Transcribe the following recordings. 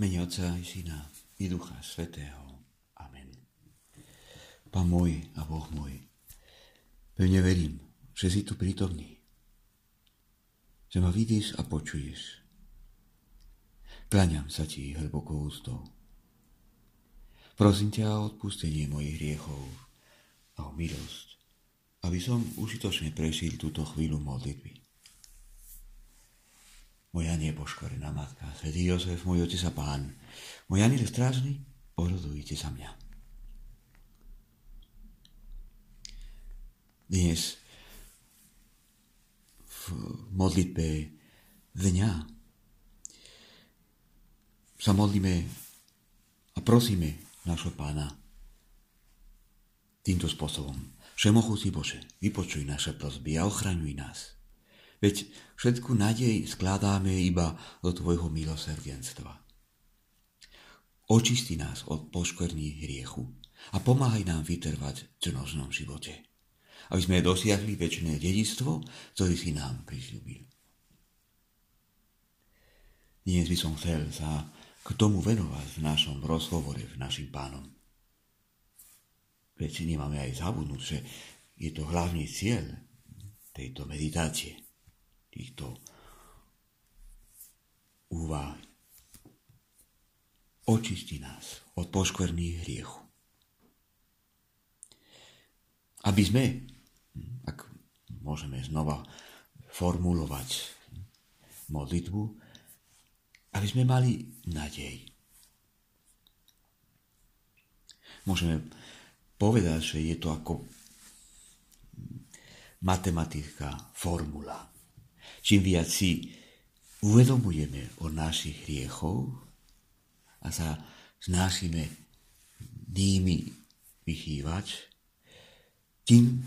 Mene Otca i Syna i Ducha Svetého. Amen. Pán môj a Boh môj, pevne verím, že si tu prítomný, že ma vidíš a počuješ. Kláňam sa ti hlboko ústou. Prosím ťa o odpustenie mojich hriechov a o milosť, aby som užitočne prežil túto chvíľu modlitby. Moja nepoškorená matka, svätý Jozef, môj otec a pán, môj aniel strážny, porodujte sa mňa. Dnes v modlitbe dňa sa modlíme a prosíme našho pána týmto spôsobom. Všemochúci Bože, vypočuj naše prosby a ochraňuj nás. Veď všetku nádej skladáme iba do Tvojho milosrdenstva. Očisti nás od poškvrní hriechu a pomáhaj nám vytrvať v čnožnom živote, aby sme dosiahli väčšie dedistvo, ktoré si nám prisľúbil. Dnes by som chcel sa k tomu venovať v našom rozhovore s našim pánom. Veď nemáme aj zabudnúť, že je to hlavný cieľ tejto meditácie – týchto úvah. Očisti nás od poškvrných hriechu. Aby sme, ak môžeme znova formulovať modlitbu, aby sme mali nádej. Môžeme povedať, že je to ako matematická formula. Čím viac si uvedomujeme o našich hriechoch a sa snažíme nimi vychývať, tým,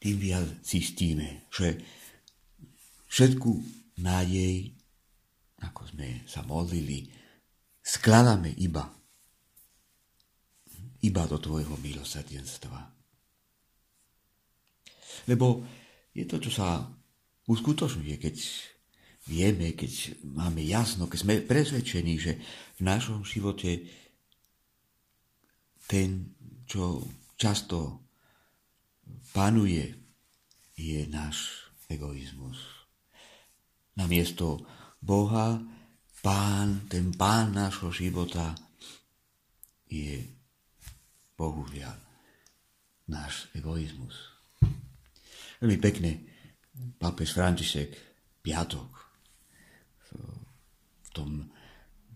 tým viac zistíme, že všetku nádej, ako sme sa modlili, skladáme iba, iba do Tvojho milosrdenstva. Lebo je to, čo sa uskutočňuje, keď vieme, keď máme jasno, keď sme presvedčení, že v našom živote ten, čo často panuje, je náš egoizmus. Namiesto Boha, pán, ten pán nášho života je bohužiaľ náš egoizmus. Veľmi pekne pápež František piatok v tom,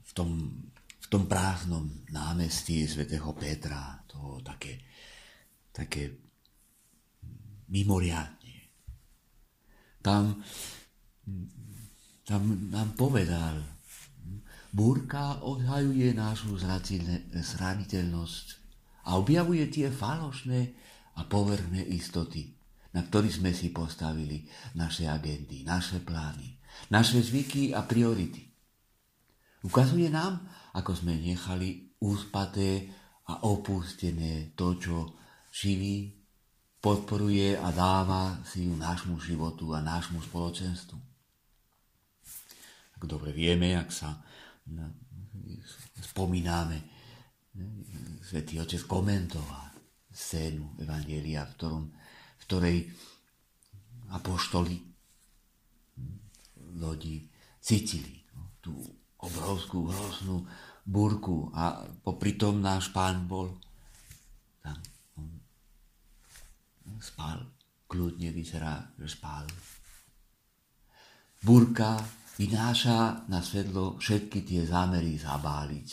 v tom, v tom prázdnom námestí svätého Petra, to také, také mimoriadne. Tam, tam nám povedal, búrka odhajuje našu zraniteľnosť a objavuje tie falošné a poverné istoty na ktorý sme si postavili naše agendy, naše plány, naše zvyky a priority. Ukazuje nám, ako sme nechali úspaté a opustené to, čo živí, podporuje a dáva si nášmu životu a nášmu spoločenstvu. Ak dobre vieme, ak sa spomíname, Svetý Otec komentoval scénu Evangelia, v ktorom ktorej apoštoli lodi cítili tú obrovskú, hroznú búrku a popri tom náš pán bol tam. On spal, kľudne vyzerá, že spal. Búrka vynáša na svetlo všetky tie zámery zabáliť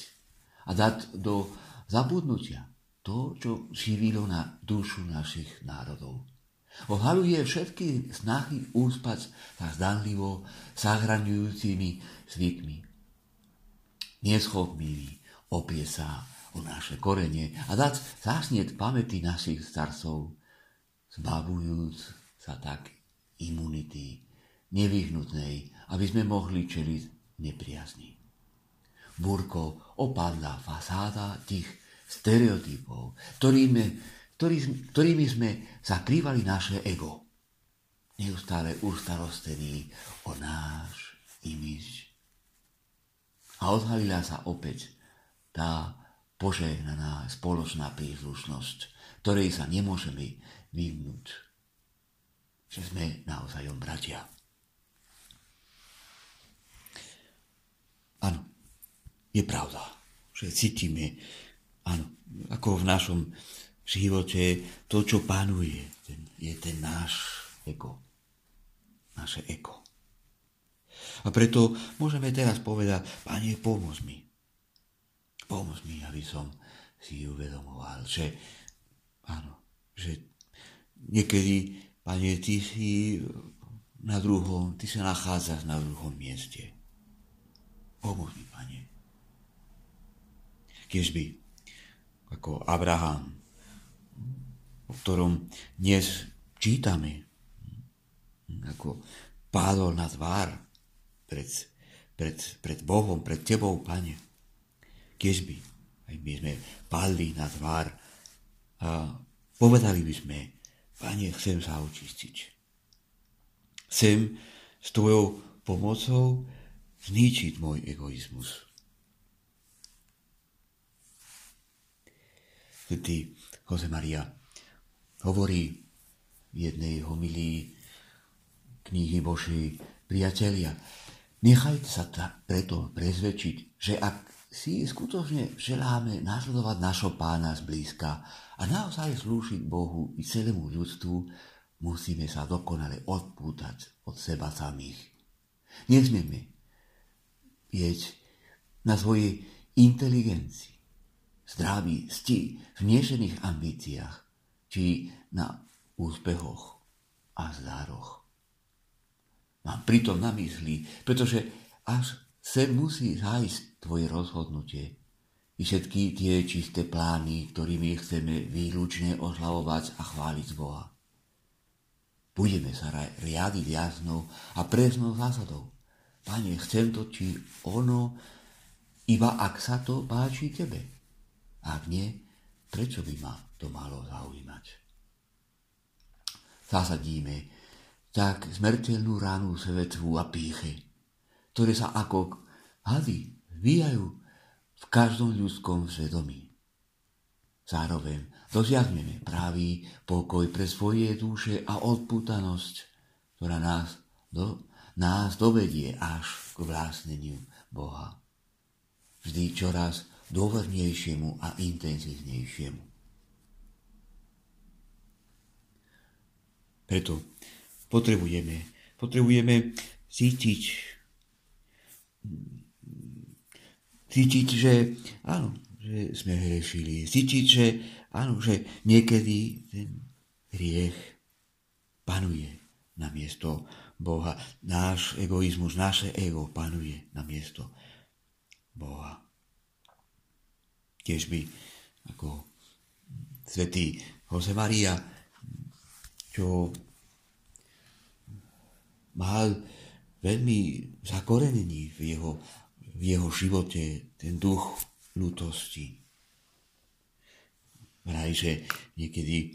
a dať do zabudnutia to, čo živilo na dušu našich národov. Odhaluje všetky snahy úspať sa zdanlivo zahraňujúcimi zvykmi. Neschopný opie sa o naše korenie a dať zasnieť pamäti našich starcov, zbavujúc sa tak imunity nevyhnutnej, aby sme mohli čeliť nepriazni. Burko opadla fasáda tých stereotypov, ktorými ktorý, ktorými sme zakrývali naše ego. Neustále ustarostení o náš imič. A A odhalila sa opäť tá požehnaná spoločná príslušnosť, ktorej sa nemôžeme vyhnúť. Že sme naozaj bratia. Áno, je pravda, že cítime, áno, ako v našom živote to, čo panuje, ten, je ten náš ego. Naše ego. A preto môžeme teraz povedať, Pane, pomôž mi. Pomôž mi, aby som si uvedomoval, že áno, že niekedy, Pane, Ty si na druhom, Ty sa nachádzaš na druhom mieste. Pomôž mi, Pane. by, ako Abraham, o ktorom dnes čítame, ako pádol na tvár pred, pred, pred Bohom, pred Tebou, Pane. by, aj my sme padli na tvár a povedali by sme, Pane, chcem sa očistiť. Chcem s Tvojou pomocou zničiť môj egoizmus. Svetý Jose Maria hovorí v jednej homilii knihy Božej priatelia. Nechajte sa ta, preto prezvedčiť, že ak si skutočne želáme nasledovať našho pána zblízka a naozaj slúžiť Bohu i celému ľudstvu, musíme sa dokonale odpútať od seba samých. Nesmieme vieť na svojej inteligencii, zdraví, sti, vnešených ambíciách, či na úspechoch a zdároch. Mám pritom na mysli, pretože až sem musí zájsť tvoje rozhodnutie i všetky tie čisté plány, ktorými chceme výlučne oslavovať a chváliť Boha. Budeme sa riadiť jasnou a presnou zásadou. Pane, chcem to, či ono, iba ak sa to páči tebe. Ak nie, prečo by ma to malo zaujímať? Zasadíme tak smrteľnú ránu svetvu a píchy, ktoré sa ako hady vyjajú v každom ľudskom svedomí. Zároveň dosiahneme pravý pokoj pre svoje duše a odputanosť, ktorá nás, do, nás dovedie až k vlastneniu Boha. Vždy čoraz dôvernejšiemu a intenzívnejšiemu. Preto potrebujeme, potrebujeme cítiť, cítiť, že áno, že sme hrešili, cítiť, že áno, že niekedy ten hriech panuje na miesto Boha. Náš egoizmus, naše ego panuje na miesto Boha tiež by ako svetý Jose Maria, čo mal veľmi zakorenený v jeho, v jeho živote ten duch ľutosti. Vraj, že niekedy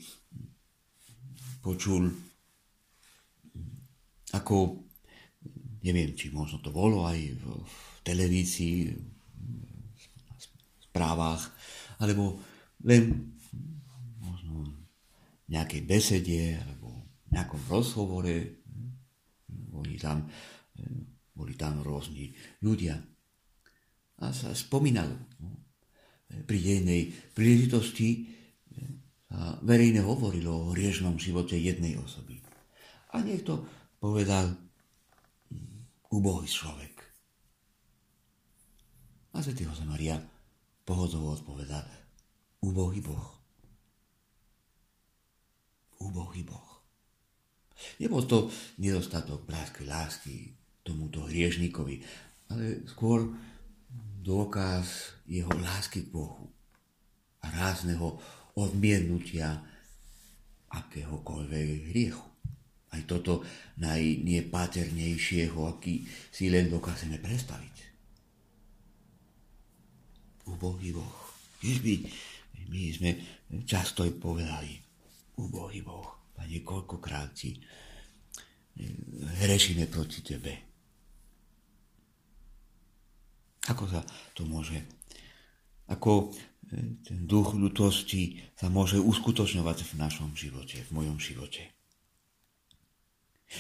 počul, ako, neviem, či možno to bolo aj v, v televízii, správach, alebo len možno nejakej besede, alebo nejakom rozhovore. Boli tam, boli tam rôzni ľudia. A sa spomínalo. No. Pri jednej príležitosti sa verejne hovorilo o riežnom živote jednej osoby. A niekto povedal, ubohý človek. A Svetý Jose Maria pohodovo odpovedá, ubohý Boh. Ubohý Boh. Nebol to nedostatok bratskej lásky tomuto hriežnikovi, ale skôr dôkaz jeho lásky k Bohu a rázneho odmiernutia akéhokoľvek hriechu. Aj toto najnepáternejšieho, aký si len dokážeme predstaviť ubohý Boh. Ježby, my sme často aj povedali, ubohý Boh, Pane, koľkokrát ti eh, hrešíme proti Tebe. Ako sa to môže, ako e, ten duch ľutosti sa môže uskutočňovať v našom živote, v mojom živote.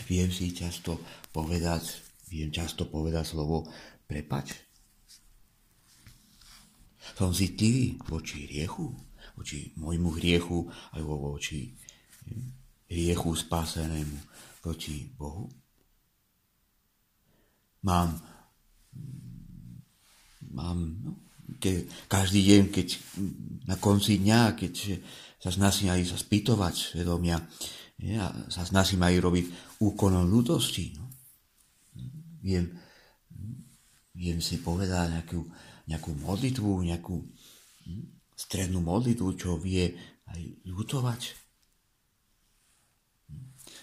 Viem si často povedať, viem často povedať slovo prepač. Som citlivý voči hriechu, voči môjmu hriechu, alebo voči hriechu spásenému voči Bohu. Mám mám no, ke, každý deň, keď na konci dňa, keď sa snažím aj sa spýtovať svedomia, ja sa snažím aj robiť úkonom ľudosti. No. Viem, viem si povedať nejakú, nejakú modlitvu, nejakú hm, strednú modlitvu, čo vie aj ľutovať.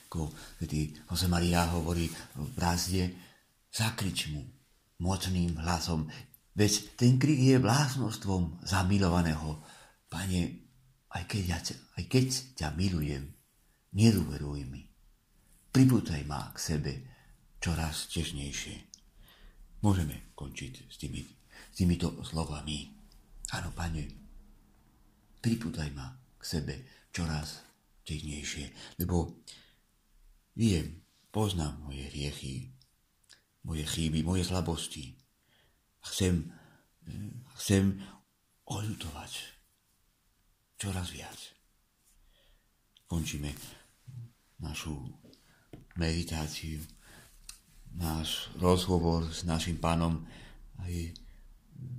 Ako kedy Jose Maria hovorí v brázde, zakrič mu mocným hlasom, Veď ten krik je vlásnostvom zamilovaného. Pane, aj keď, ja, aj keď ťa milujem, nedôveruj mi. Pripútaj ma k sebe čoraz težnejšie. Môžeme končiť s, tými, s týmito slovami. Áno, pane, pripútaj ma k sebe čoraz težnejšie, lebo viem, poznám moje hriechy, moje chyby, moje slabosti chcem, chcem oľutovať čoraz viac. Končíme našu meditáciu, náš rozhovor s našim pánom aj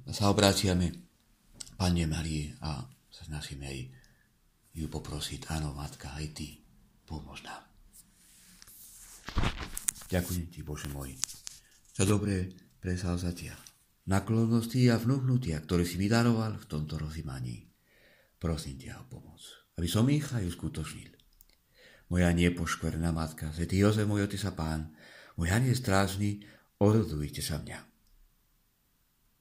sa obráciame Pane Marie a sa snažíme aj ju poprosiť, áno, Matka, aj Ty, pomôž nám. Ďakujem Ti, Bože môj, za dobré presavzatia naklonosti a vnúknutia, ktoré si vydaroval v tomto rozímaní. Prosím ťa o pomoc, aby som ich aj uskutočnil. Moja nepoškverná matka, Svetý Jozef, môj otec a pán, môj aniel strážny, odhodujte sa mňa.